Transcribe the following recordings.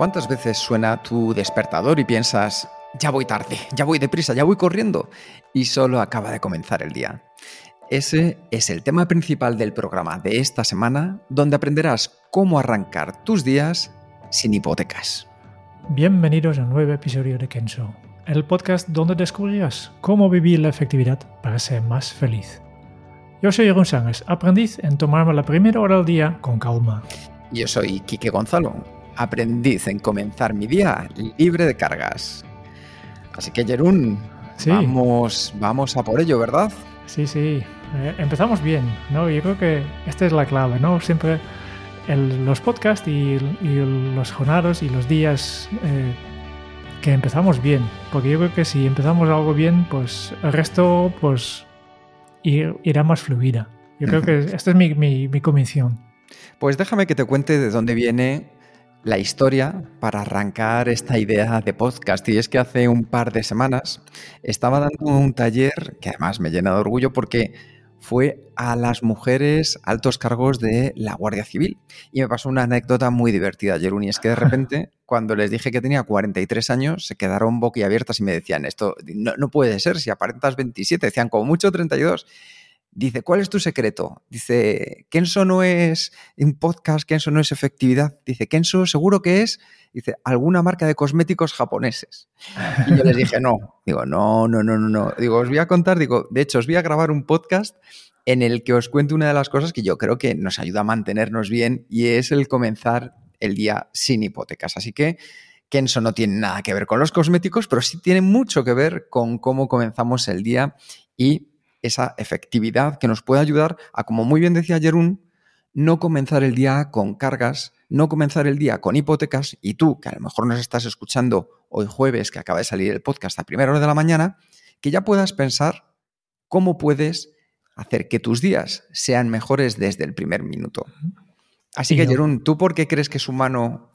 ¿Cuántas veces suena tu despertador y piensas, ya voy tarde, ya voy deprisa, ya voy corriendo? Y solo acaba de comenzar el día. Ese es el tema principal del programa de esta semana, donde aprenderás cómo arrancar tus días sin hipotecas. Bienvenidos a un nuevo episodio de Kenzo, el podcast donde descubrirás cómo vivir la efectividad para ser más feliz. Yo soy Jeroen Sánchez, aprendiz en tomarme la primera hora del día con calma. Yo soy Quique Gonzalo, aprendiz en comenzar mi día libre de cargas. Así que, Jerún, Sí. vamos, vamos a por ello, ¿verdad? Sí, sí, eh, empezamos bien, ¿no? Yo creo que esta es la clave, ¿no? Siempre el- los podcasts y, y los jornadas y los días eh, que empezamos bien, porque yo creo que si empezamos algo bien, pues el resto pues ir- irá más fluida. Yo creo que esta es mi, mi, mi convicción. Pues déjame que te cuente de dónde viene la historia para arrancar esta idea de podcast. Y es que hace un par de semanas estaba dando un taller que además me llena de orgullo porque fue a las mujeres altos cargos de la Guardia Civil. Y me pasó una anécdota muy divertida, Jerún, y es que de repente, cuando les dije que tenía 43 años, se quedaron boquiabiertas y me decían, esto no, no puede ser, si aparentas 27, decían como mucho 32. Dice, ¿cuál es tu secreto? Dice, Kenso no es un podcast, Kenso no es efectividad. Dice, Kenso seguro que es, dice, alguna marca de cosméticos japoneses. Y yo les dije, no. Digo, no, no, no, no, no. Digo, os voy a contar, digo, de hecho, os voy a grabar un podcast en el que os cuento una de las cosas que yo creo que nos ayuda a mantenernos bien y es el comenzar el día sin hipotecas. Así que Kenso no tiene nada que ver con los cosméticos, pero sí tiene mucho que ver con cómo comenzamos el día y esa efectividad que nos puede ayudar a, como muy bien decía Jerún, no comenzar el día con cargas, no comenzar el día con hipotecas. Y tú, que a lo mejor nos estás escuchando hoy jueves, que acaba de salir el podcast a primera hora de la mañana, que ya puedas pensar cómo puedes hacer que tus días sean mejores desde el primer minuto. Así Y que, no- Jerún, ¿tú por qué crees que es humano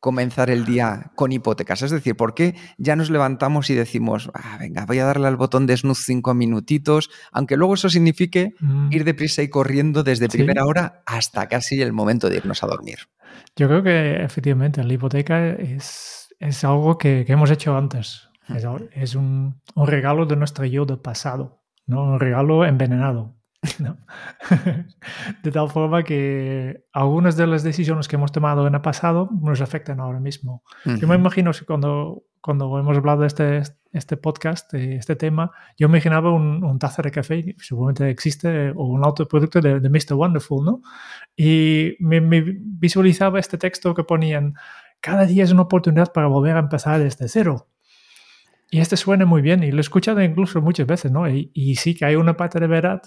comenzar el día con hipotecas? Es decir, ¿por qué ya nos levantamos y decimos, "Ah, venga, voy a darle al botón de snooze cinco minutitos, aunque luego eso signifique Mm. ir deprisa y corriendo desde Sí. primera hora hasta casi el momento de irnos a dormir? Yo creo que efectivamente la hipoteca es, es algo que, que hemos hecho antes. Es un, un regalo de nuestro yo del pasado, ¿no? Un regalo envenenado. ¿no? de tal forma que algunas de las decisiones que hemos tomado en el pasado nos afectan ahora mismo. Yo me imagino que cuando, cuando hemos hablado de este, este podcast, de este tema, yo me imaginaba un, un taza de café, seguramente existe, o un autoproducto de, de Mr. Wonderful, ¿no? Y me, me visualizaba este texto que ponían, cada día es una oportunidad para volver a empezar desde cero. Y este suena muy bien, y lo he escuchado incluso muchas veces, ¿no? Y, y sí que hay una parte de verdad,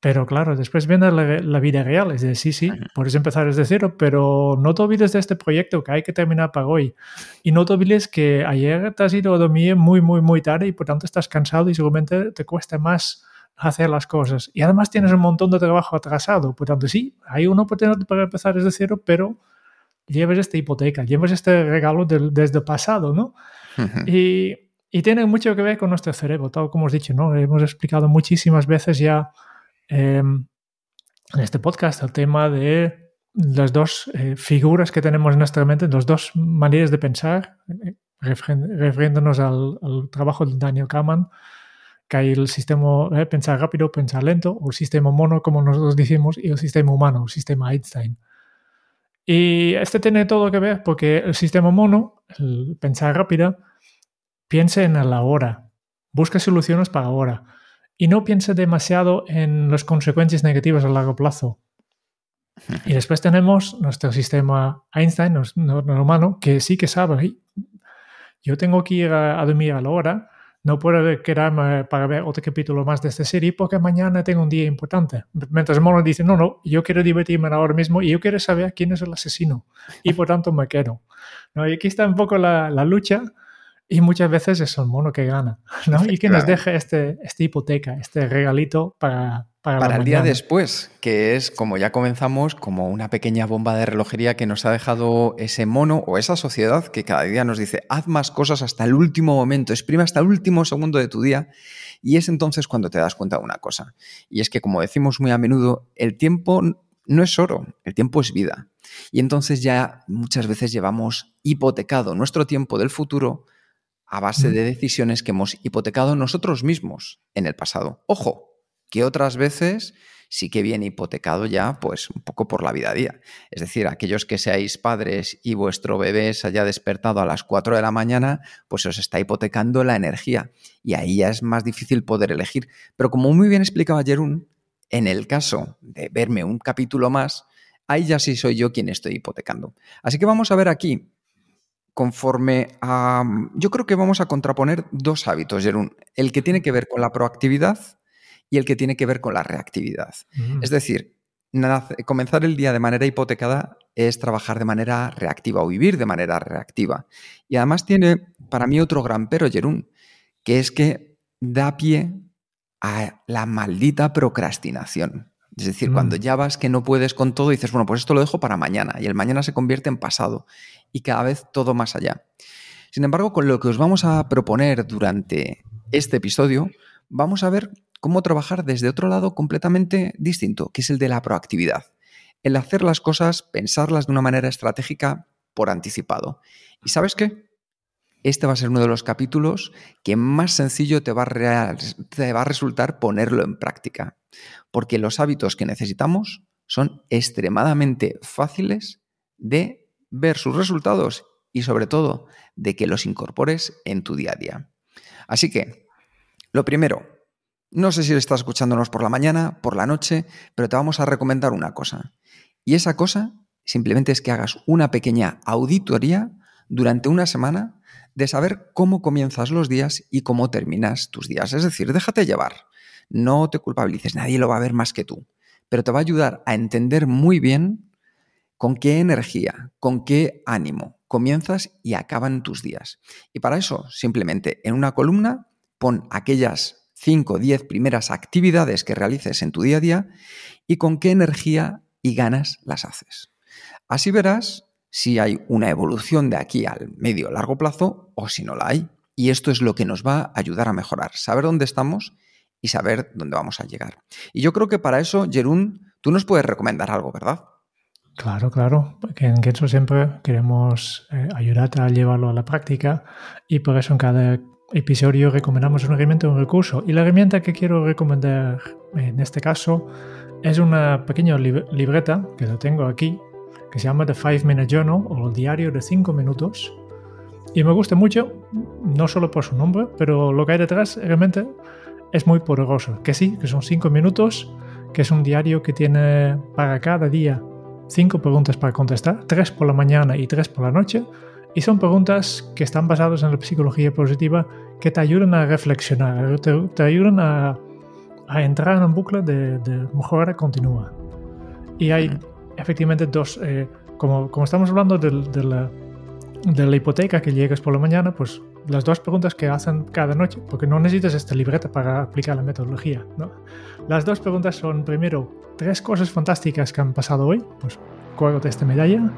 pero claro, después viene la, la vida real, es decir, sí, sí, puedes empezar desde cero, pero no te olvides de este proyecto que hay que terminar para hoy. Y no te olvides que ayer te has ido a dormir muy, muy, muy tarde y por tanto estás cansado y seguramente te cuesta más hacer las cosas. Y además tienes un montón de trabajo atrasado. Por tanto, sí, hay una oportunidad para empezar desde cero, pero llevas esta hipoteca, llevas este regalo desde el pasado, ¿no? Y, y tiene mucho que ver con nuestro cerebro, tal como os he dicho, ¿no? Hemos explicado muchísimas veces ya eh, en este podcast el tema de las dos eh, figuras que tenemos en nuestra mente, las dos maneras de pensar, eh, refiriéndonos al, al trabajo de Daniel Kahneman, que hay el sistema eh, pensar rápido, pensar lento, o el sistema mono, como nosotros decimos, y el sistema humano, el sistema Einstein. Y este tiene todo que ver porque el sistema mono, el pensar rápida, piensa en el ahora, busca soluciones para ahora y no piensa demasiado en las consecuencias negativas a largo plazo. Y después tenemos nuestro sistema Einstein, nuestro humano, que sí que sabe, "Hey, yo tengo que ir a, a dormir a la hora, no puedo quedarme para ver otro capítulo más de esta serie porque mañana tengo un día importante. Mientras mono dice, no, no, yo quiero divertirme ahora mismo y yo quiero saber quién es el asesino y por tanto me quedo. ¿No? Y aquí está un poco la, la lucha y muchas veces es el mono que gana, ¿no? Y que nos deje este, esta hipoteca, este regalito para, para, para el día después, que es, como ya comenzamos, como una pequeña bomba de relojería que nos ha dejado ese mono o esa sociedad que cada día nos dice, haz más cosas hasta el último momento, exprime hasta el último segundo de tu día. Y es entonces cuando te das cuenta de una cosa. Y es que, como decimos muy a menudo, el tiempo no es oro, el tiempo es vida. Y entonces ya muchas veces llevamos hipotecado nuestro tiempo del futuro a base de decisiones que hemos hipotecado nosotros mismos en el pasado. Ojo, que otras veces sí que viene hipotecado ya, pues un poco por la vida a día. Es decir, aquellos que seáis padres y vuestro bebé se haya despertado a las 4 de la mañana, pues os está hipotecando la energía. Y ahí ya es más difícil poder elegir. Pero como muy bien explicaba Jerún, en el caso de verme un capítulo más, ahí ya sí soy yo quien estoy hipotecando. Así que vamos a ver aquí conforme a... Yo creo que vamos a contraponer dos hábitos, Jerún. El que tiene que ver con la proactividad y el que tiene que ver con la reactividad. Mm. Es decir, comenzar el día de manera hipotecada es trabajar de manera reactiva o vivir de manera reactiva. Y además tiene para mí otro gran pero, Jerún, que es que da pie a la maldita procrastinación. Es decir, cuando mm. ya vas que no puedes con todo, dices, bueno, pues esto lo dejo para mañana y el mañana se convierte en pasado y cada vez todo más allá. Sin embargo, con lo que os vamos a proponer durante este episodio, vamos a ver cómo trabajar desde otro lado completamente distinto, que es el de la proactividad. El hacer las cosas, pensarlas de una manera estratégica por anticipado. ¿Y sabes qué? este va a ser uno de los capítulos que más sencillo te va, a te va a resultar ponerlo en práctica, porque los hábitos que necesitamos son extremadamente fáciles de ver sus resultados y sobre todo de que los incorpores en tu día a día. Así que, lo primero, no sé si estás escuchándonos por la mañana, por la noche, pero te vamos a recomendar una cosa. Y esa cosa simplemente es que hagas una pequeña auditoría durante una semana de saber cómo comienzas los días y cómo terminas tus días. Es decir, déjate llevar. No te culpabilices, nadie lo va a ver más que tú. Pero te va a ayudar a entender muy bien con qué energía, con qué ánimo comienzas y acaban tus días. Y para eso, simplemente en una columna, pon aquellas 5 o 10 primeras actividades que realices en tu día a día y con qué energía y ganas las haces. Así verás si hay una evolución de aquí al medio largo plazo o si no la hay. Y esto es lo que nos va a ayudar a mejorar, saber dónde estamos y saber dónde vamos a llegar. Y yo creo que para eso, Jerún, tú nos puedes recomendar algo, ¿verdad? Claro, claro, que en eso siempre queremos eh, ayudarte a llevarlo a la práctica y por eso en cada episodio recomendamos una herramienta un recurso. Y la herramienta que quiero recomendar en este caso es una pequeña libreta que lo tengo aquí, que se llama The Five Minute Journal o el diario de 5 minutos. Y me gusta mucho, no solo por su nombre, pero lo que hay detrás realmente es muy poderoso. Que sí, que son 5 minutos, que es un diario que tiene para cada día 5 preguntas para contestar, 3 por la mañana y 3 por la noche. Y son preguntas que están basadas en la psicología positiva que te ayudan a reflexionar, te, ayudan a, a, entrar en un bucle de, de mejora continua. Y hay efectivamente dos, eh, como, como, estamos hablando de, de, la, de, la, hipoteca que llegas por la mañana, pues las dos preguntas que hacen cada noche, porque no necesitas esta libreta para aplicar la metodología, ¿no? Las dos preguntas son, primero, tres cosas fantásticas que han pasado hoy, pues de esta medalla,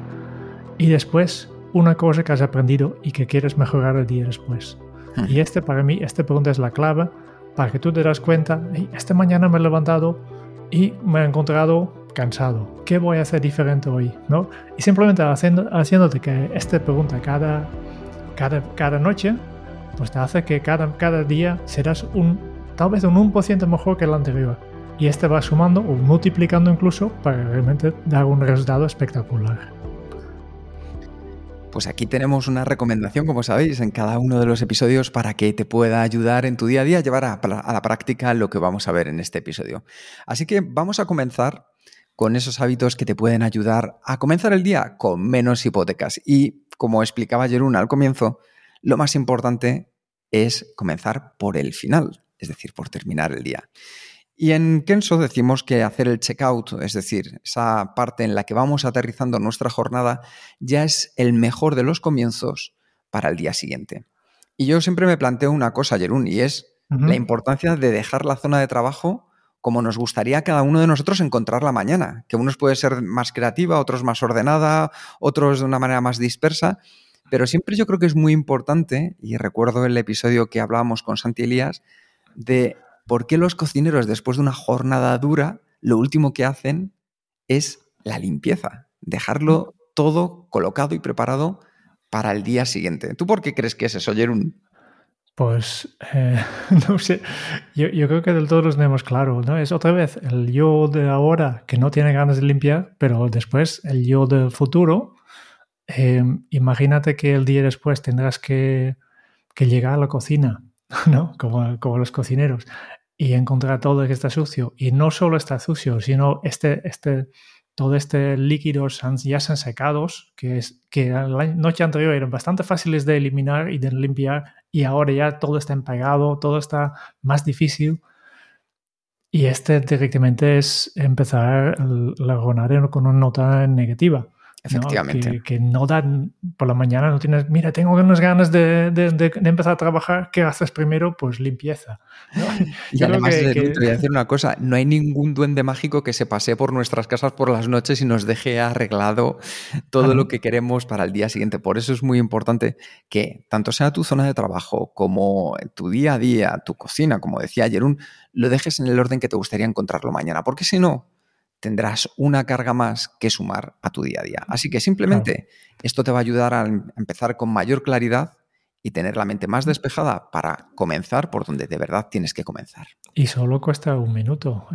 y después una cosa que has aprendido y que quieres mejorar el día después. Hmm. Y este, para mí, esta pregunta es la clave para que tú te das cuenta, esta mañana me he levantado y me he encontrado cansado. ¿Qué voy a hacer diferente hoy? ¿No? Y simplemente haciéndote que esta pregunta cada, cada, cada noche, pues te hace que cada, cada día serás un, tal vez un 1% mejor que el anterior. Y este va sumando o multiplicando incluso para realmente dar un resultado espectacular. Pues aquí tenemos una recomendación, como sabéis, en cada uno de los episodios para que te pueda ayudar en tu día a día a llevar a la práctica lo que vamos a ver en este episodio. Así que vamos a comenzar con esos hábitos que te pueden ayudar a comenzar el día con menos hipotecas. Y como explicaba Jerún al comienzo, lo más importante es comenzar por el final, es decir, por terminar el día. Y en Kenso decimos que hacer el checkout, es decir, esa parte en la que vamos aterrizando nuestra jornada, ya es el mejor de los comienzos para el día siguiente. Y yo siempre me planteo una cosa, Jerún, y es la importancia de dejar la zona de trabajo como nos gustaría cada uno de nosotros encontrarla mañana, que unos puede ser más creativa, otros más ordenada, otros de una manera más dispersa, pero siempre yo creo que es muy importante, y recuerdo el episodio que hablábamos con Santi Elías, de por qué los cocineros después de una jornada dura, lo último que hacen es la limpieza, dejarlo todo colocado y preparado para el día siguiente. ¿Tú por qué crees que es eso, Jerún? Pues eh, no sé, yo, creo que del todo lo tenemos claro, ¿no? Es otra vez el yo de ahora que no tiene ganas de limpiar, pero después el yo del futuro. Em, imagínate que el día después tendrás que, llegar a la cocina, ¿no? Como, como, los cocineros, y encontrar todo que está sucio. Y no solo está sucio, sino este, este, todo este líquidos ya se han secados, que, es, que la noche anterior eran bastante fáciles de eliminar y de limpiar, y ahora ya todo está empagado, todo está más difícil. Y este directamente es empezar la jornada con una nota negativa. Efectivamente. Que, no dan por la mañana, no tienes, mira, tengo unas ganas de, empezar a trabajar, ¿qué haces primero? Pues limpieza. y además, te voy a decir una cosa, no hay ningún duende mágico que se pase por nuestras casas por las noches y nos deje arreglado todo lo que queremos para el día siguiente. Por eso es muy importante que tanto sea tu zona de trabajo como tu día a día, tu cocina, como decía Jerún, lo dejes en el orden que te gustaría encontrarlo mañana, porque si no, tendrás una carga más que sumar a tu día a día. Así que simplemente esto te va a ayudar a em, empezar con mayor claridad y tener la mente más despejada para comenzar por donde de verdad tienes que comenzar. Y solo cuesta un minuto.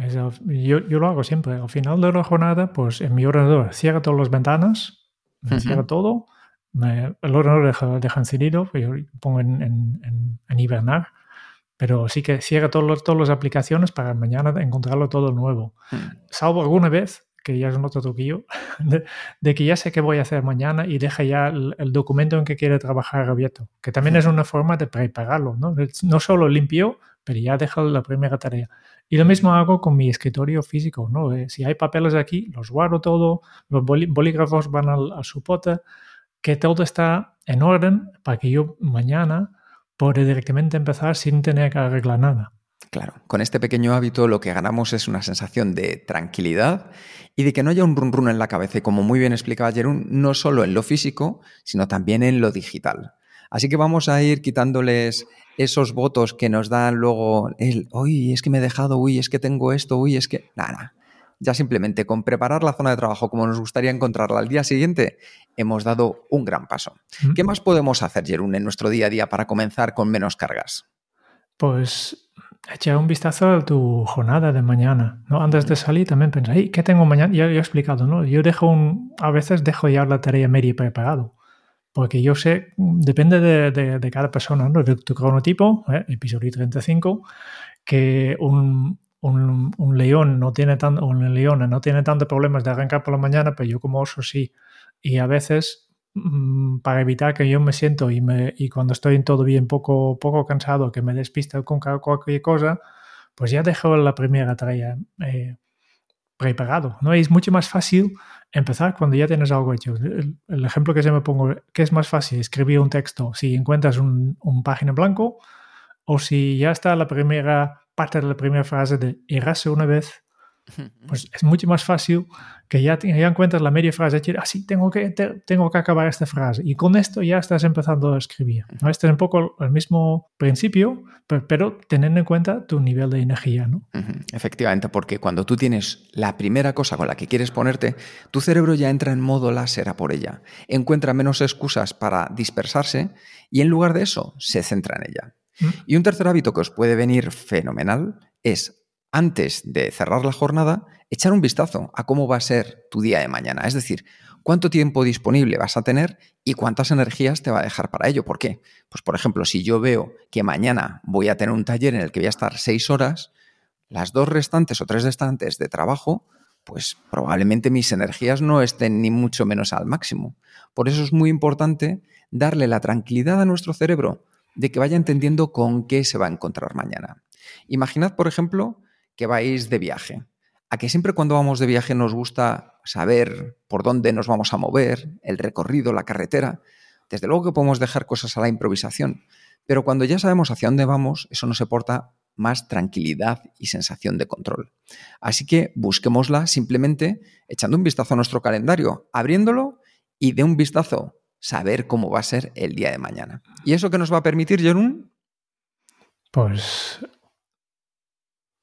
Yo, lo hago siempre. Al final de la jornada, pues en mi ordenador cierra todas las ventanas, cierra todo, el ordenador deja, deja encendido, yo pongo en, en, en hibernar pero sí que cierra todas las aplicaciones para mañana encontrarlo todo nuevo. Hmm. Salvo alguna vez, que ya es un otro truquillo, de, que ya sé qué voy a hacer mañana y deja ya el, documento en que quiere trabajar abierto, que también hmm. es una forma de prepararlo, ¿no? No solo limpio, pero ya deja la primera tarea. Y lo mismo hago con mi escritorio físico, ¿no? Eh, si hay papeles aquí, los guardo todo, los bolígrafos van al, al suporte, que todo está en orden para que yo mañana puede directamente empezar sin tener que arreglar nada. Claro, con este pequeño hábito lo que ganamos es una sensación de tranquilidad y de que no haya un run run en la cabeza, y como muy bien explicaba Jerún, no solo en lo físico, sino también en lo digital. Así que vamos a ir quitándoles esos votos que nos dan luego el, uy, es que me he dejado, uy, es que tengo esto, uy, es que... Nada, ya simplemente con preparar la zona de trabajo como nos gustaría encontrarla al día siguiente, hemos dado un gran paso. ¿Qué más podemos hacer, Jerún, en nuestro día a día para comenzar con menos cargas? Pues echa un vistazo a tu jornada de mañana. ¿no? Antes de salir también piensa, ¿qué tengo mañana? Ya, he explicado, ¿no? Yo dejo un, a veces dejo ya la tarea media preparado. Porque yo sé, depende de, cada persona, ¿no? De tu cronotipo, ¿eh? episodio 35, que un, un, león no tiene tanto, un león no tiene tantos problemas de arrancar por la mañana, pero yo como oso sí. Y a veces, mm, para evitar que yo me siento y, me, y cuando estoy todo bien poco, poco cansado, que me despiste con cualquier cosa, pues ya dejo la primera tarea eh, preparado. ¿no? es mucho más fácil empezar cuando ya tienes algo hecho. El, ejemplo que se me pongo, ¿qué es más fácil? Escribir un texto si encuentras un, un página en blanco o si ya está la primera parte de la primera frase de errase una vez, pues es mucho más fácil que ya, ya encuentras la media frase, decir, ah, sí, tengo que, tengo que acabar esta frase. Y con esto ya estás empezando a escribir. ¿no? Este es un poco el mismo principio, pero, teniendo en cuenta tu nivel de energía. ¿no? Efectivamente, porque cuando tú tienes la primera cosa con la que quieres ponerte, tu cerebro ya entra en modo láser a por ella. Encuentra menos excusas para dispersarse y en lugar de eso, se centra en ella. Y un tercer hábito que os puede venir fenomenal es, antes de cerrar la jornada, echar un vistazo a cómo va a ser tu día de mañana. Es decir, cuánto tiempo disponible vas a tener y cuántas energías te va a dejar para ello. ¿Por qué? Pues, por ejemplo, si yo veo que mañana voy a tener un taller en el que voy a estar seis horas, las dos restantes o tres restantes de trabajo, pues probablemente mis energías no estén ni mucho menos al máximo. Por eso es muy importante darle la tranquilidad a nuestro cerebro de que vaya entendiendo con qué se va a encontrar mañana. Imaginad, por ejemplo, que vais de viaje. A que siempre cuando vamos de viaje nos gusta saber por dónde nos vamos a mover, el recorrido, la carretera. Desde luego que podemos dejar cosas a la improvisación, pero cuando ya sabemos hacia dónde vamos, eso nos aporta más tranquilidad y sensación de control. Así que busquémosla simplemente echando un vistazo a nuestro calendario, abriéndolo y de un vistazo saber cómo va a ser el día de mañana. ¿Y eso qué nos va a permitir, Jerún? Pues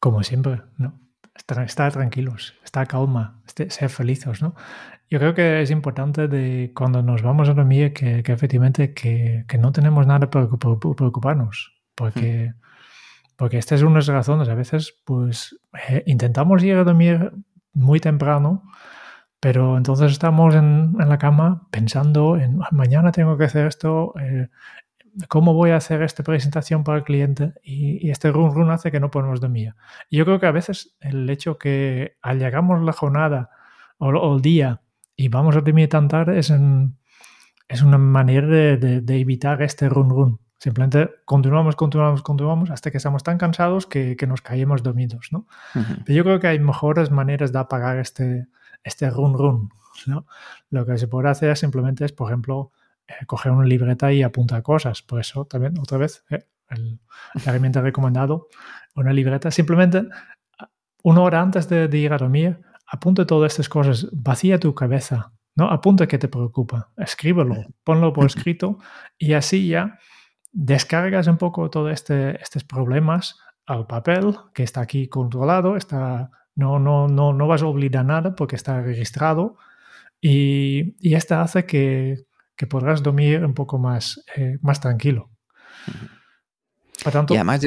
como siempre, ¿no? Estar, tranquilos, estar calma, este, ser felices, ¿no? Yo creo que es importante de cuando nos vamos a dormir que, efectivamente que, no tenemos nada para preocuparnos, porque, mm. porque esta es una de las razones. A veces, pues, eh, intentamos ir a dormir muy temprano, pero entonces estamos en, la cama pensando en ah, mañana tengo que hacer esto, eh, cómo voy a hacer esta presentación para el cliente y, este run run hace que no podemos dormir. Y yo creo que a veces el hecho que llegamos la jornada o, el día y vamos a dormir tan tarde es, es una manera de, evitar este run run. Simplemente continuamos, continuamos, continuamos hasta que estamos tan cansados que, nos caemos dormidos, ¿no? Pero yo creo que hay mejores maneras de apagar este, este run run, ¿no? Lo que se puede hacer simplemente es, por ejemplo, eh, coger una libreta y apuntar cosas. Por eso también, otra vez, eh, el, la herramienta recomendado, una libreta. Simplemente una hora antes de, ir a dormir, apunte todas estas cosas, vacía tu cabeza, ¿no? Apunta que te preocupa, escríbelo, ponlo por escrito y así ya descargas un poco todos este, estos problemas al papel que está aquí controlado, está, no, no, no, no vas a olvidar nada porque está registrado y, y esto hace que, que podrás dormir un poco más, eh, más tranquilo. y además,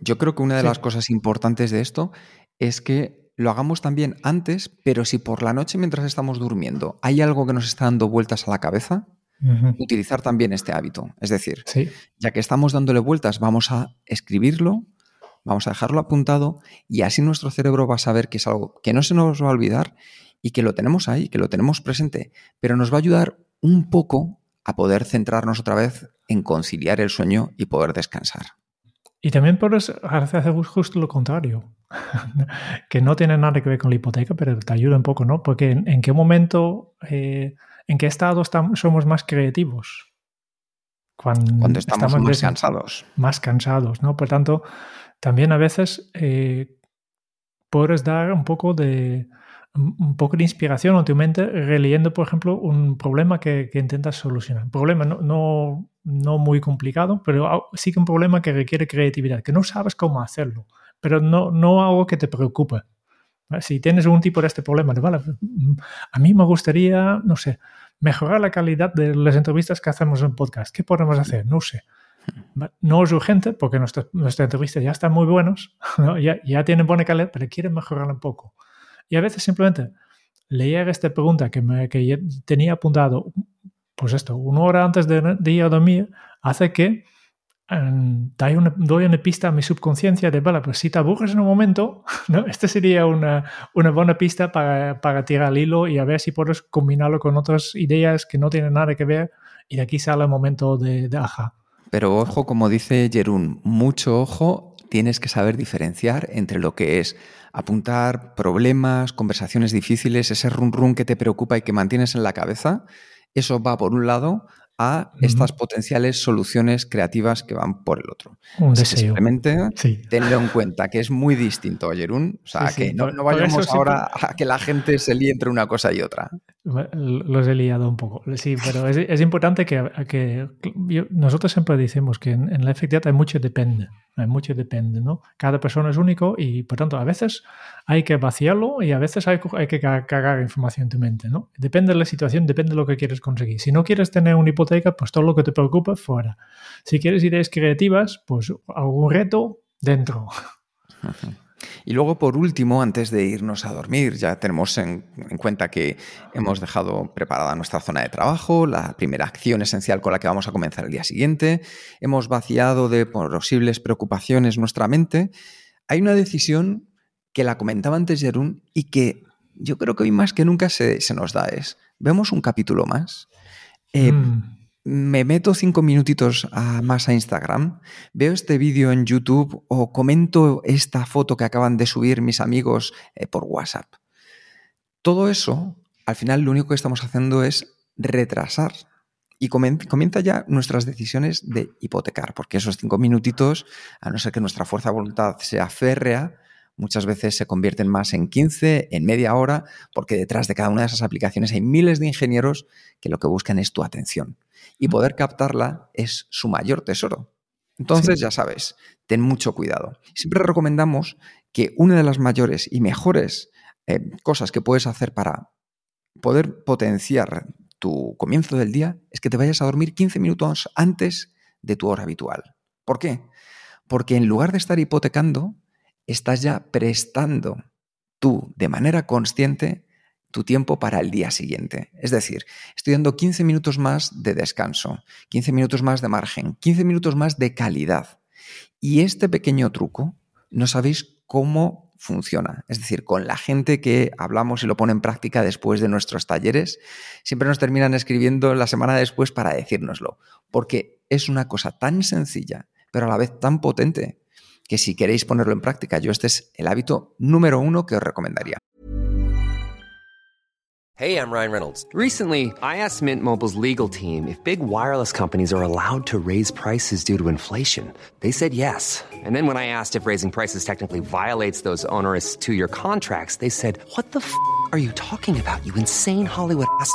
yo creo que una de las cosas importantes de esto es que lo hagamos también antes, pero si por la noche mientras estamos durmiendo hay algo que nos está dando vueltas a la cabeza, utilizar también este hábito. Es decir, ya que estamos dándole vueltas, vamos a escribirlo, vamos a dejarlo apuntado y así nuestro cerebro va a saber que es algo que no se nos va a olvidar y que lo tenemos ahí, que lo tenemos presente, pero nos va a ayudar un poco a poder centrarnos otra vez en conciliar el sueño y poder descansar. Y también puedes hacer justo lo contrario, que no tiene nada que ver con la hipoteca, pero te ayuda un poco, ¿no? Porque en, qué momento, eh, en qué estado estamos, somos más creativos. Cuando, estamos, más cansados. Más cansados, ¿no? Por tanto, también a veces eh, puedes dar un poco de, un poco de inspiración en tu mente releyendo, por ejemplo, un problema que, intentas solucionar. Un problema no, no, muy complicado, pero sí que un problema que requiere creatividad, que no sabes cómo hacerlo, pero no, no algo que te preocupe. Si tienes un tipo de este problema, vale, a mí me gustaría, no sé, mejorar la calidad de las entrevistas que hacemos en podcast. ¿Qué podemos hacer? No sé. No es urgente porque nuestras entrevistas ya están muy buenos, ya, ya tienen buena calidad, pero quieren mejorarla un poco. Y a veces simplemente leer esta pregunta que, me, que tenía apuntado, pues esto, una hora antes de, ir a dormir, hace que um, doy, una, doy, una, pista a mi subconsciencia de, vale, pues si te aburres en un momento, ¿no? esta sería una, una buena pista para, para, tirar el hilo y a ver si puedes combinarlo con otras ideas que no tienen nada que ver y de aquí sale el momento de, de aja. Pero ojo, como dice Jerún, mucho ojo, tienes que saber diferenciar entre lo que es apuntar problemas, conversaciones difíciles, ese run run que te preocupa y que mantienes en la cabeza, eso va por un lado a estas potenciales soluciones creativas que van por el otro. Un deseo. Simplemente tenlo en cuenta, que es muy distinto, Jerún. O sea, que no, vayamos ahora a que la gente se líe entre una cosa y otra. Los he liado un poco. Sí, pero es, importante que, nosotros siempre decimos que en, la efectividad hay mucho depende. Hay mucho depende, ¿no? Cada persona es único y, por tanto, a veces hay que vaciarlo y a veces hay, hay que cargar información en tu mente, ¿no? Depende de la situación, depende de lo que quieres conseguir. Si no quieres tener una hipoteca, pues todo lo que te preocupa, fuera. Si quieres ideas creativas, pues algún reto, dentro. Y luego, por último, antes de irnos a dormir, ya tenemos en, cuenta que hemos dejado preparada nuestra zona de trabajo, la primera acción esencial con la que vamos a comenzar el día siguiente, hemos vaciado de posibles preocupaciones nuestra mente. Hay una decisión que la comentaba antes Jerún y que yo creo que hoy más que nunca se, nos da es, vemos un capítulo más. Eh, mm. Me meto cinco minutitos más a Instagram, veo este vídeo en YouTube o comento esta foto que acaban de subir mis amigos eh, por WhatsApp. Todo eso, al final lo único que estamos haciendo es retrasar y comienza ya nuestras decisiones de hipotecar, porque esos cinco minutitos, a no ser que nuestra fuerza de voluntad sea férrea, muchas veces se convierten más en 15, en media hora, porque detrás de cada una de esas aplicaciones hay miles de ingenieros que lo que buscan es tu atención. Y poder captarla es su mayor tesoro. Entonces, ya sabes, ten mucho cuidado. Siempre recomendamos que una de las mayores y mejores eh, cosas que puedes hacer para poder potenciar tu comienzo del día es que te vayas a dormir 15 minutos antes de tu hora habitual. ¿Por qué? Porque en lugar de estar hipotecando, estás ya prestando tú de manera consciente tu tiempo para el día siguiente. Es decir, estoy dando 15 minutos más de descanso, 15 minutos más de margen, 15 minutos más de calidad. Y este pequeño truco, no sabéis cómo funciona. Es decir, con la gente que hablamos y lo pone en práctica después de nuestros talleres, siempre nos terminan escribiendo la semana después para decírnoslo, porque es una cosa tan sencilla, pero a la vez tan potente, que si queréis ponerlo en práctica, yo este es el hábito número uno que os recomendaría. Hey, I'm Ryan Reynolds. Recently, I asked Mint Mobile's legal team if big wireless companies are allowed to raise prices due to inflation. They said yes. And then when I asked if raising prices technically violates those onerous two-year contracts, they said, "What the f*** are you talking about? You insane Hollywood ass."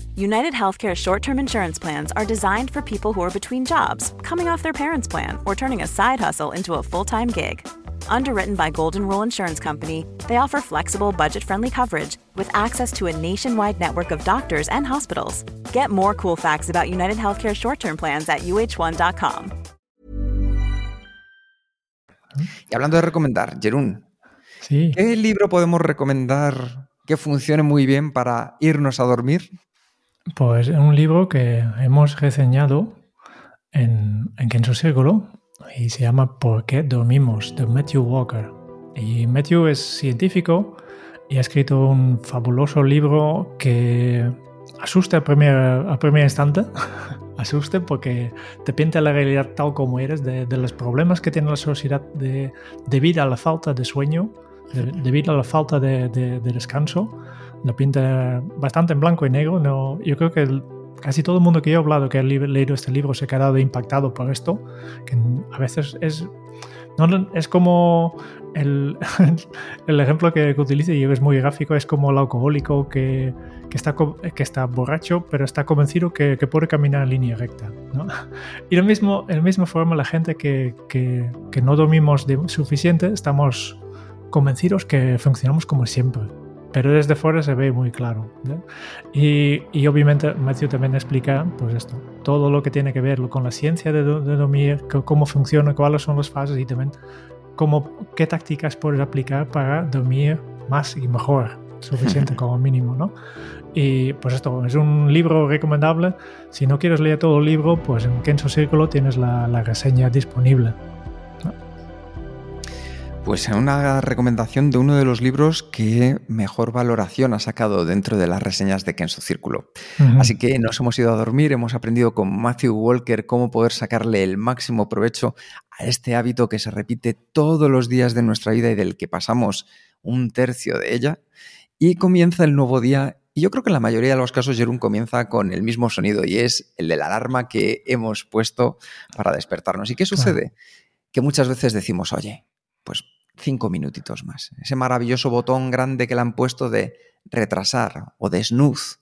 United Healthcare short term insurance plans are designed for people who are between jobs, coming off their parents' plan, or turning a side hustle into a full time gig. Underwritten by Golden Rule Insurance Company, they offer flexible, budget friendly coverage with access to a nationwide network of doctors and hospitals. Get more cool facts about United Healthcare short term plans at uh1.com. Y hablando de recomendar, Jerún, sí. ¿qué libro podemos recomendar que funcione muy bien para irnos a dormir? Pues es un libro que hemos reseñado en, en Kenzo Círculo y se llama ¿Por qué dormimos? de Matthew Walker. Y Matthew es científico y ha escrito un fabuloso libro que asusta a primer, a primer instante, asuste porque te pinta la realidad tal como eres, de, los problemas que tiene la sociedad de, debido a la falta de sueño, debido a la falta de descanso lo pinta bastante en blanco y negro. No, yo creo que casi todo el mundo que yo he hablado que ha leído este libro se ha quedado impactado por esto, que a veces es, no, es como el, el ejemplo que, que utilice y es muy gráfico, es como el alcohólico que, que, está, que está borracho, pero está convencido que, que puede caminar en línea recta. ¿no? Y lo mismo, en la misma forma la gente que, que, que no dormimos de suficiente, estamos convencidos que funcionamos como siempre pero desde fuera se ve muy claro. Y, y, obviamente Matthew también explica pues esto, todo lo que tiene que ver con la ciencia de, de dormir, cómo funciona, cuáles son las fases y también cómo, qué tácticas puedes aplicar para dormir más y mejor, suficiente como mínimo, ¿no? Y pues esto, es un libro recomendable. Si no quieres leer todo el libro, pues en Kenzo Círculo tienes la, la reseña disponible. Pues una recomendación de uno de los libros que mejor valoración ha sacado dentro de las reseñas de Kenzo Círculo. Así que nos hemos ido a dormir, hemos aprendido con Matthew Walker cómo poder sacarle el máximo provecho a este hábito que se repite todos los días de nuestra vida y del que pasamos un tercio de ella. Y comienza el nuevo día y yo creo que en la mayoría de los casos Jerún comienza con el mismo sonido y es el de la alarma que hemos puesto para despertarnos. ¿Y qué sucede? Que muchas veces decimos, oye, pues cinco minutitos más. Ese maravilloso botón grande que le han puesto de retrasar o de snooze,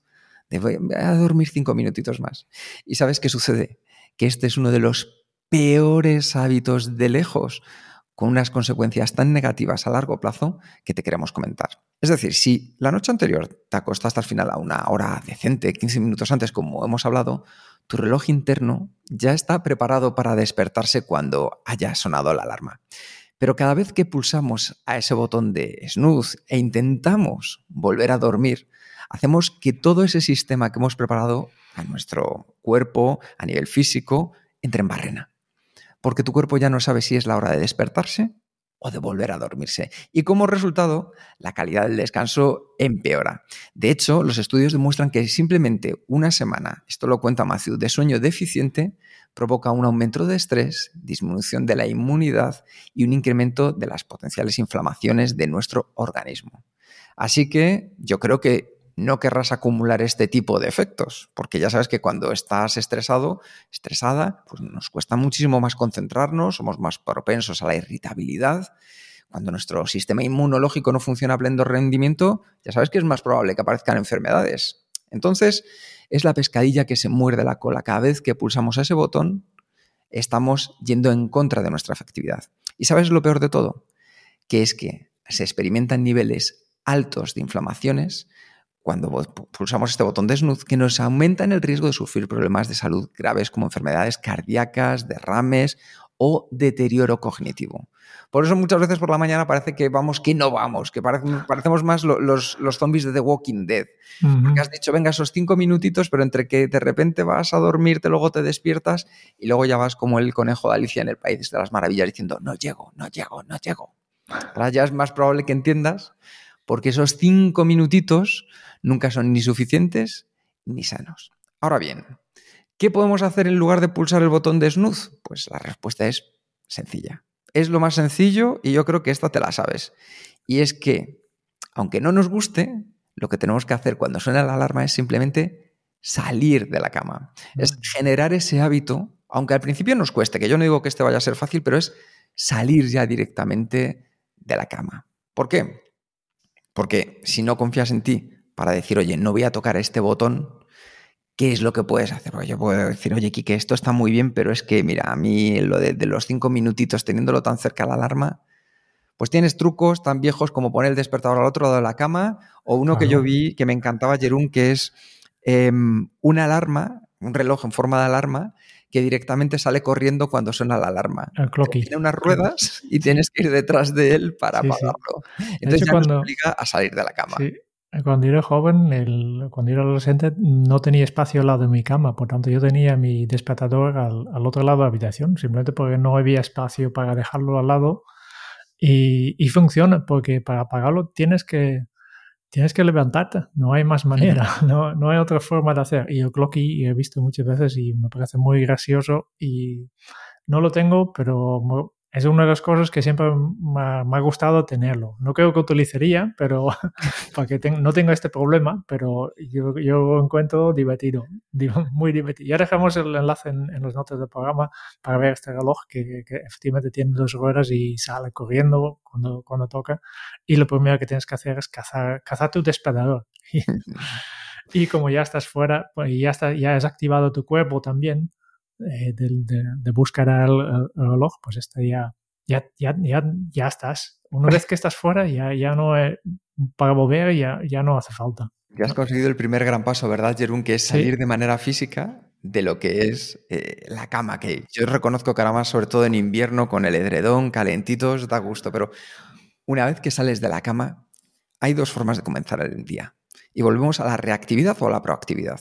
de voy a dormir cinco minutitos más. ¿Y sabes qué sucede? Que este es uno de los peores hábitos de lejos, con unas consecuencias tan negativas a largo plazo que te queremos comentar. Es decir, si la noche anterior te acostaste al final a una hora decente, 15 minutos antes, como hemos hablado, tu reloj interno ya está preparado para despertarse cuando haya sonado la alarma. Pero cada vez que pulsamos a ese botón de snooze e intentamos volver a dormir, hacemos que todo ese sistema que hemos preparado a nuestro cuerpo, a nivel físico, entre en barrena. Porque tu cuerpo ya no sabe si es la hora de despertarse o de volver a dormirse. Y como resultado, la calidad del descanso empeora. De hecho, los estudios demuestran que simplemente una semana, esto lo cuenta Matthew, de sueño deficiente provoca un aumento de estrés, disminución de la inmunidad y un incremento de las potenciales inflamaciones de nuestro organismo. Así que yo creo que no querrás acumular este tipo de efectos, porque ya sabes que cuando estás estresado, estresada, pues nos cuesta muchísimo más concentrarnos, somos más propensos a la irritabilidad. Cuando nuestro sistema inmunológico no funciona a pleno rendimiento, ya sabes que es más probable que aparezcan enfermedades. Entonces, es la pescadilla que se muerde la cola. Cada vez que pulsamos ese botón, estamos yendo en contra de nuestra efectividad. ¿Y sabes lo peor de todo? Que es que se experimentan niveles altos de inflamaciones cuando pulsamos este botón de snooze que nos aumentan el riesgo de sufrir problemas de salud graves como enfermedades cardíacas, derrames o deterioro cognitivo. Por eso muchas veces por la mañana parece que vamos, que no vamos, que parecemos más los, los, zombies de The Walking Dead. Porque has dicho, venga, esos cinco minutitos, pero entre que de repente vas a dormirte, luego te despiertas y luego ya vas como el conejo de Alicia en el País de las Maravillas diciendo, no llego, no llego, no llego. Ahora ya es más probable que entiendas porque esos cinco minutitos nunca son ni suficientes ni sanos. Ahora bien, ¿qué podemos hacer en lugar de pulsar el botón de snooze? Pues la respuesta es sencilla. Es lo más sencillo y yo creo que esta te la sabes. Y es que, aunque no nos guste, lo que tenemos que hacer cuando suena la alarma es simplemente salir de la cama. Es mm. generar ese hábito, aunque al principio nos cueste, que yo no digo que este vaya a ser fácil, pero es salir ya directamente de la cama. ¿Por qué? Porque si no confías en ti para decir, oye, no voy a tocar este botón, ¿qué es lo que puedes hacer? Porque yo puedo decir, oye, Kike, esto está muy bien, pero es que, mira, a mí lo de, los cinco minutitos teniéndolo tan cerca a la alarma, pues tienes trucos tan viejos como poner el despertador al otro lado de la cama, o uno que yo vi que me encantaba, Jerún, que es em, una alarma, un reloj en forma de alarma, que directamente sale corriendo cuando suena la alarma. El Tiene unas ruedas y tienes que ir detrás de él para apagarlo. Entonces ya cuando, nos obliga a salir de la cama. Cuando era joven, el, cuando era adolescente, no tenía espacio al lado de mi cama, por tanto yo tenía mi despertador al, al otro lado de la habitación, simplemente porque no había espacio para dejarlo al lado. Y, y funciona, porque para apagarlo tienes que, tienes que levantarte, no hay más manera, no, no hay otra forma de hacer. Y el clocky he visto muchas veces y me parece muy gracioso y no lo tengo, pero es una de las cosas que siempre me ha, gustado tenerlo. No creo que utilizaría, pero para que no tenga este problema, pero yo, yo encuentro divertido, muy divertido. Ya dejamos el enlace en, en las notas del programa para ver este reloj que, que, efectivamente tiene dos ruedas y sale corriendo cuando, toca. Y lo primero que tienes que hacer es cazar, cazar tu despertador. Y, como ya estás fuera pues, y ya has activado tu cuerpo también, eh, de, buscar el, reloj, pues está ya, ya, ya, ya, estás. Una vez que estás fuera, ya, ya no, para volver ya, ya no hace falta. Ya has conseguido el primer gran paso, ¿verdad, Jerún? Que es salir de manera física de lo que es eh, la cama, que yo reconozco que ahora más, sobre todo en invierno, con el edredón, calentitos, da gusto, pero una vez que sales de la cama, hay dos formas de comenzar el día. Y volvemos a la reactividad o a la proactividad.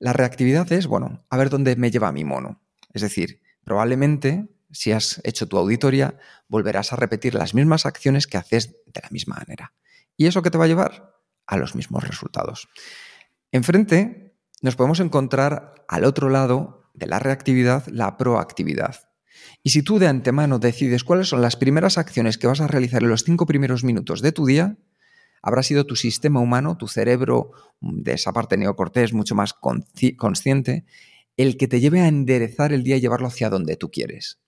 La reactividad es, bueno, a ver dónde me lleva mi mono. Es decir, probablemente si has hecho tu auditoría, volverás a repetir las mismas acciones que haces de la misma manera. ¿Y eso qué te va a llevar? A los mismos resultados. Enfrente nos podemos encontrar al otro lado de la reactividad la proactividad. Y si tú de antemano decides cuáles son las primeras acciones que vas a realizar en los cinco primeros minutos de tu día, habrá sido tu sistema humano, tu cerebro mm, de esa parte neocortés mucho más consciente, el que te lleve a enderezar el día y llevarlo hacia donde tú quieres.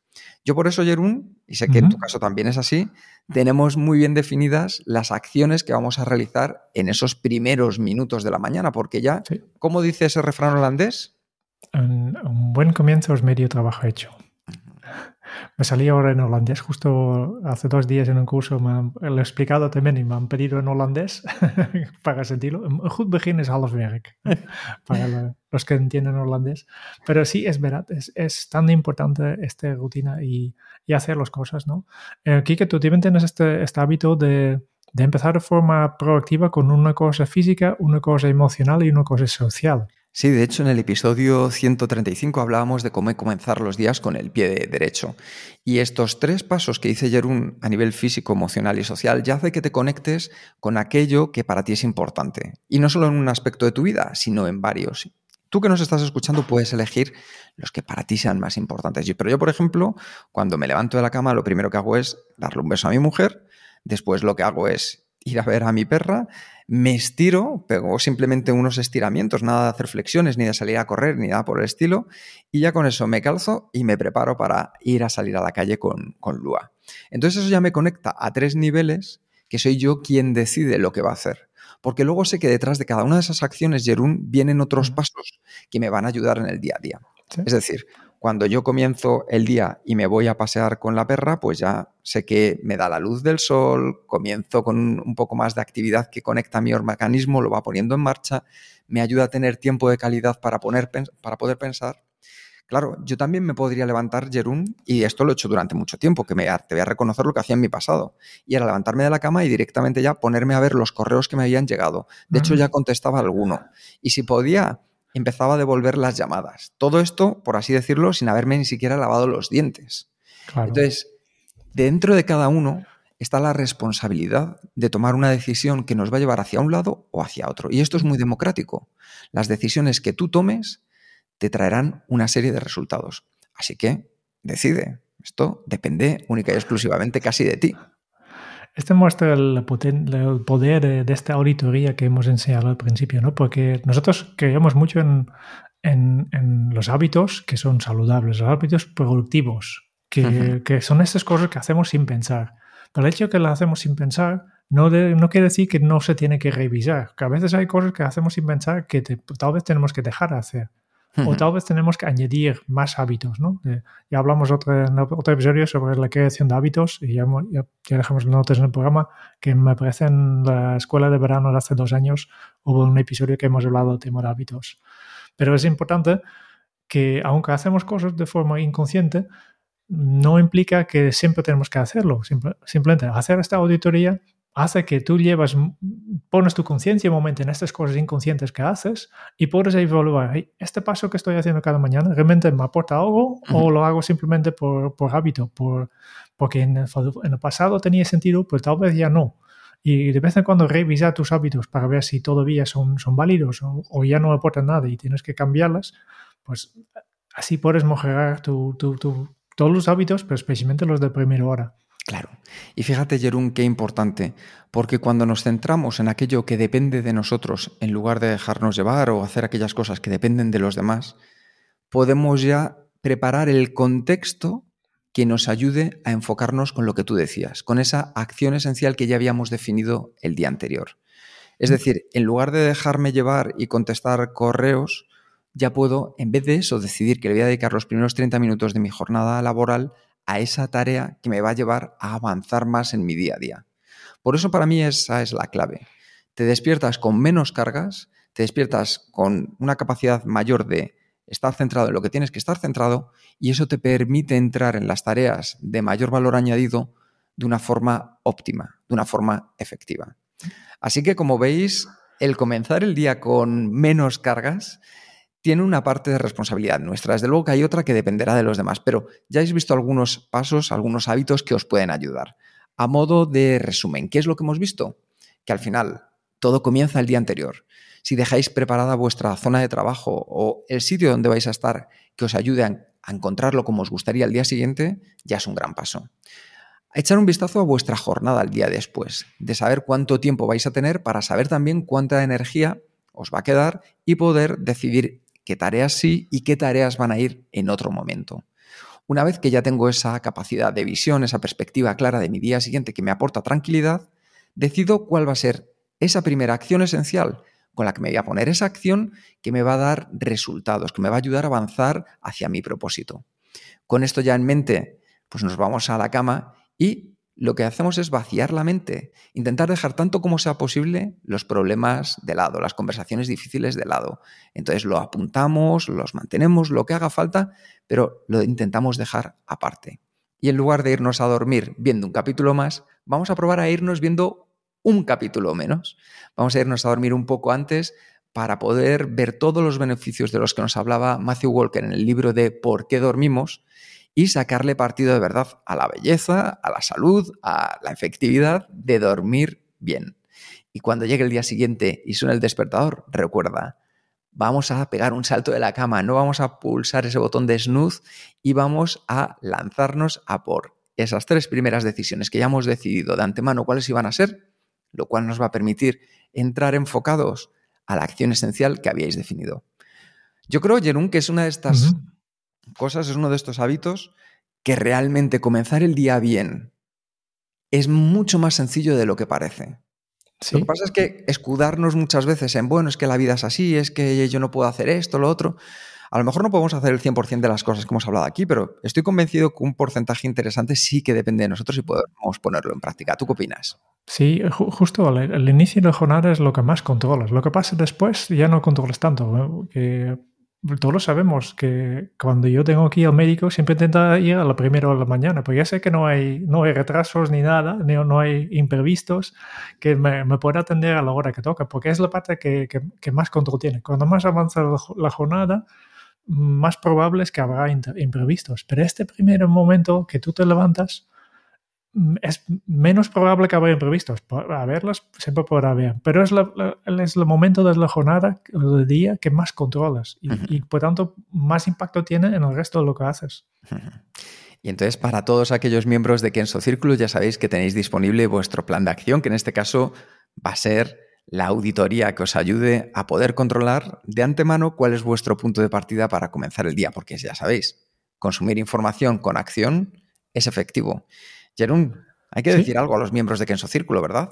Yo por eso, Jerún, y sé que en tu caso también es así, tenemos muy bien definidas las acciones que vamos a realizar en esos primeros minutos de la mañana, porque ya, ¿cómo dice ese refrán holandés? Un, buen comienzo es medio trabajo hecho. Me salí ahora en holandés, justo hace dos días en un curso me han, lo he explicado también y me han pedido en holandés para sentirlo. Un goed begin es half werk, para los que entienden holandés. Pero sí, es verdad, es, es tan importante esta rutina y, y, hacer las cosas, ¿no? Eh, Kike, tú también tienes este, este hábito de, de empezar de forma proactiva con una cosa física, una cosa emocional y una cosa social. Sí, de hecho en el episodio 135 hablábamos de cómo comenzar los días con el pie derecho. Y estos tres pasos que dice Jerún a nivel físico, emocional y social ya hace que te conectes con aquello que para ti es importante. Y no solo en un aspecto de tu vida, sino en varios. Tú que nos estás escuchando puedes elegir los que para ti sean más importantes. Pero yo, por ejemplo, cuando me levanto de la cama, lo primero que hago es darle un beso a mi mujer. Después lo que hago es ir a ver a mi perra me estiro, pego simplemente unos estiramientos, nada de hacer flexiones, ni de salir a correr, ni nada por el estilo, y ya con eso me calzo y me preparo para ir a salir a la calle con, con Lua. Entonces eso ya me conecta a tres niveles que soy yo quien decide lo que va a hacer. Porque luego sé que detrás de cada una de esas acciones, Jerún, vienen otros pasos que me van a ayudar en el día a día. Es decir, cuando yo comienzo el día y me voy a pasear con la perra, pues ya sé que me da la luz del sol, comienzo con un poco más de actividad que conecta mi organismo, lo va poniendo en marcha, me ayuda a tener tiempo de calidad para, poner, para poder pensar. Claro, yo también me podría levantar, Jerún, y esto lo he hecho durante mucho tiempo, que me, te voy a reconocer lo que hacía en mi pasado. Y era levantarme de la cama y directamente ya ponerme a ver los correos que me habían llegado. De hecho, ya contestaba alguno. Y si podía empezaba a devolver las llamadas. Todo esto, por así decirlo, sin haberme ni siquiera lavado los dientes. Entonces, dentro de cada uno está la responsabilidad de tomar una decisión que nos va a llevar hacia un lado o hacia otro. Y esto es muy democrático. Las decisiones que tú tomes te traerán una serie de resultados. Así que decide. Esto depende única y exclusivamente casi de ti. Este muestra el, poder de, esta auditoría que hemos enseñado al principio, ¿no? Porque nosotros creemos mucho en, los hábitos que son saludables, los hábitos productivos, que, que, son estas cosas que hacemos sin pensar. Pero el hecho de que las hacemos sin pensar no, no quiere decir que no se tiene que revisar, que a veces hay cosas que hacemos sin pensar que tal vez tenemos que dejar de hacer. O tal vez tenemos que añadir más hábitos, ¿no? ya hablamos otro, en otro episodio sobre la creación de hábitos y ya, ya, dejamos notas en el programa que me parece en la escuela de verano de hace dos años hubo un episodio que hemos hablado del tema de hábitos. Pero es importante que aunque hacemos cosas de forma inconsciente, no implica que siempre tenemos que hacerlo. simplemente hacer esta auditoría hace que tú llevas, pones tu conciencia un momento en estas cosas inconscientes que haces y puedes evaluar, este paso que estoy haciendo cada mañana, ¿realmente me aporta algo o lo hago simplemente por, por hábito? Por, porque en el, pasado tenía sentido, pues tal vez ya no. Y de vez en cuando revisa tus hábitos para ver si todavía son, son válidos o, ya no aportan nada y tienes que cambiarlas, pues así puedes mejorar tu, todos los hábitos, pero especialmente los de primera hora. Claro. Y fíjate, Jerún, qué importante, porque cuando nos centramos en aquello que depende de nosotros, en lugar de dejarnos llevar o hacer aquellas cosas que dependen de los demás, podemos ya preparar el contexto que nos ayude a enfocarnos con lo que tú decías, con esa acción esencial que ya habíamos definido el día anterior. Es decir, en lugar de dejarme llevar y contestar correos, ya puedo, en vez de eso, decidir que le voy a dedicar los primeros 30 minutos de mi jornada laboral a esa tarea que me va a llevar a avanzar más en mi día a día. Por eso para mí esa es la clave. Te despiertas con menos cargas, te despiertas con una capacidad mayor de estar centrado en lo que tienes que estar centrado y eso te permite entrar en las tareas de mayor valor añadido de una forma óptima, de una forma efectiva. Así que como veis, el comenzar el día con menos cargas tiene una parte de responsabilidad nuestra. Desde luego que hay otra que dependerá de los demás, pero ya habéis visto algunos pasos, algunos hábitos que os pueden ayudar. A modo de resumen, ¿qué es lo que hemos visto? Que al final todo comienza el día anterior. Si dejáis preparada vuestra zona de trabajo o el sitio donde vais a estar que os ayude a, encontrarlo como os gustaría el día siguiente, ya es un gran paso. echar un vistazo a vuestra jornada al día después, de saber cuánto tiempo vais a tener para saber también cuánta energía os va a quedar y poder decidir qué tareas sí y qué tareas van a ir en otro momento. Una vez que ya tengo esa capacidad de visión, esa perspectiva clara de mi día siguiente que me aporta tranquilidad, decido cuál va a ser esa primera acción esencial con la que me voy a poner esa acción que me va a dar resultados, que me va a ayudar a avanzar hacia mi propósito. Con esto ya en mente, pues nos vamos a la cama y lo que hacemos es vaciar la mente, intentar dejar tanto como sea posible los problemas de lado, las conversaciones difíciles de lado. Entonces lo apuntamos, los mantenemos, lo que haga falta, pero lo intentamos dejar aparte. Y en lugar de irnos a dormir viendo un capítulo más, vamos a probar a irnos viendo un capítulo menos. Vamos a irnos a dormir un poco antes para poder ver todos los beneficios de los que nos hablaba Matthew Walker en el libro de ¿Por qué dormimos? Y sacarle partido de verdad a la belleza, a la salud, a la efectividad de dormir bien. Y cuando llegue el día siguiente y suene el despertador, recuerda, vamos a pegar un salto de la cama, no vamos a pulsar ese botón de snooze y vamos a lanzarnos a por esas tres primeras decisiones que ya hemos decidido de antemano cuáles iban a ser, lo cual nos va a permitir entrar enfocados a la acción esencial que habíais definido. Yo creo, Jerún, que es una de estas cosas, es uno de estos hábitos que realmente comenzar el día bien es mucho más sencillo de lo que parece. Lo que pasa es que escudarnos muchas veces en, bueno, es que la vida es así, es que yo no puedo hacer esto, lo otro. A lo mejor no podemos hacer el 100% de las cosas que hemos hablado aquí, pero estoy convencido que un porcentaje interesante sí que depende de nosotros y podemos ponerlo en práctica. ¿Tú qué opinas? Sí, justo el, inicio de la jornada es lo que más controlas. Lo que pasa después ya no controlas tanto. Que todos sabemos que cuando yo tengo que ir al médico siempre intento ir a la primera hora de la mañana, porque ya sé que no hay, no hay retrasos ni nada, ni, no hay imprevistos, que me, me pueda atender a la hora que toca, porque es la parte que, más control tiene. Cuando más avanza la, jornada, más probable es que habrá imprevistos. Pero este primer momento que tú te levantas, es menos probable que haya imprevistos. A verlos siempre podrá haber, pero es, es el momento de la jornada o del día que más controlas y, por tanto más impacto tiene en el resto de lo que haces. Y entonces para todos aquellos miembros de Kenso Círculo ya sabéis que tenéis disponible vuestro plan de acción, que en este caso va a ser la auditoría que os ayude a poder controlar de antemano cuál es vuestro punto de partida para comenzar el día, porque ya sabéis, consumir información con acción es efectivo. Jerún, hay que decir algo a los miembros de Kenso Círculo, ¿verdad?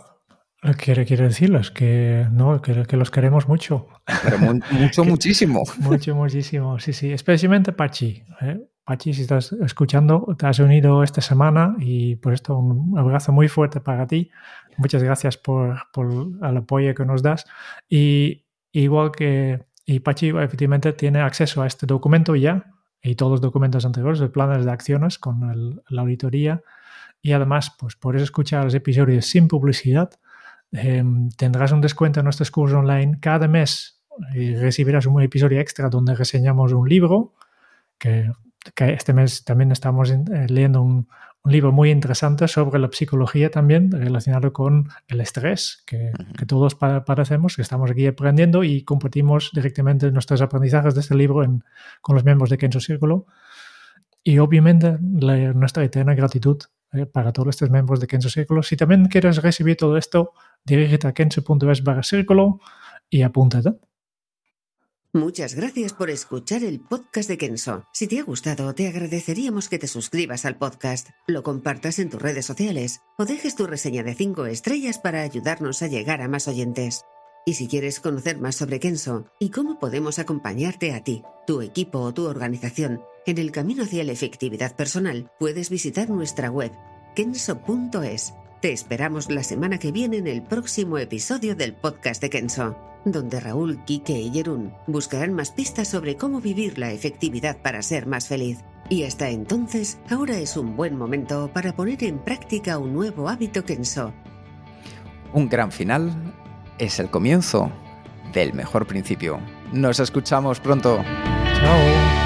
Quiere, quiere decirles que no, que, los queremos mucho. Pero mucho, muchísimo. Mucho, muchísimo. Sí, sí. Especialmente Pachi. ¿eh? Pachi, si estás escuchando, te has unido esta semana y por esto un abrazo muy fuerte para ti. Muchas gracias por, el apoyo que nos das. Y igual que y Pachi efectivamente tiene acceso a este documento ya y todos los documentos anteriores, de planes de acciones con la auditoría y además, pues puedes escuchar los episodios sin publicidad. Em, tendrás un descuento en nuestros cursos online cada mes y recibirás un episodio extra donde reseñamos un libro, que, este mes también estamos eh, leyendo un, libro muy interesante sobre la psicología también relacionado con el estrés, que, todos padecemos, que estamos aquí aprendiendo y compartimos directamente nuestros aprendizajes de este libro con los miembros de Kenzo Círculo. Y obviamente nuestra eterna gratitud eh, para todos estos miembros de Kenzo Círculo. Si también quieres recibir todo esto, dirígete a kenzo.es barra círculo y apúntate. Muchas gracias por escuchar el podcast de Kenzo. Si te ha gustado, te agradeceríamos que te suscribas al podcast, lo compartas en tus redes sociales o dejes tu reseña de 5 estrellas para ayudarnos a llegar a más oyentes. Y si quieres conocer más sobre Kenso y cómo podemos acompañarte a ti, tu equipo o tu organización en el camino hacia la efectividad personal, puedes visitar nuestra web kenso.es. Te esperamos la semana que viene en el próximo episodio del podcast de Kenso, donde Raúl, Kike y Jerún buscarán más pistas sobre cómo vivir la efectividad para ser más feliz. Y hasta entonces, ahora es un buen momento para poner en práctica un nuevo hábito Kenso. Un gran final es el comienzo del mejor principio. Nos escuchamos pronto. Chao.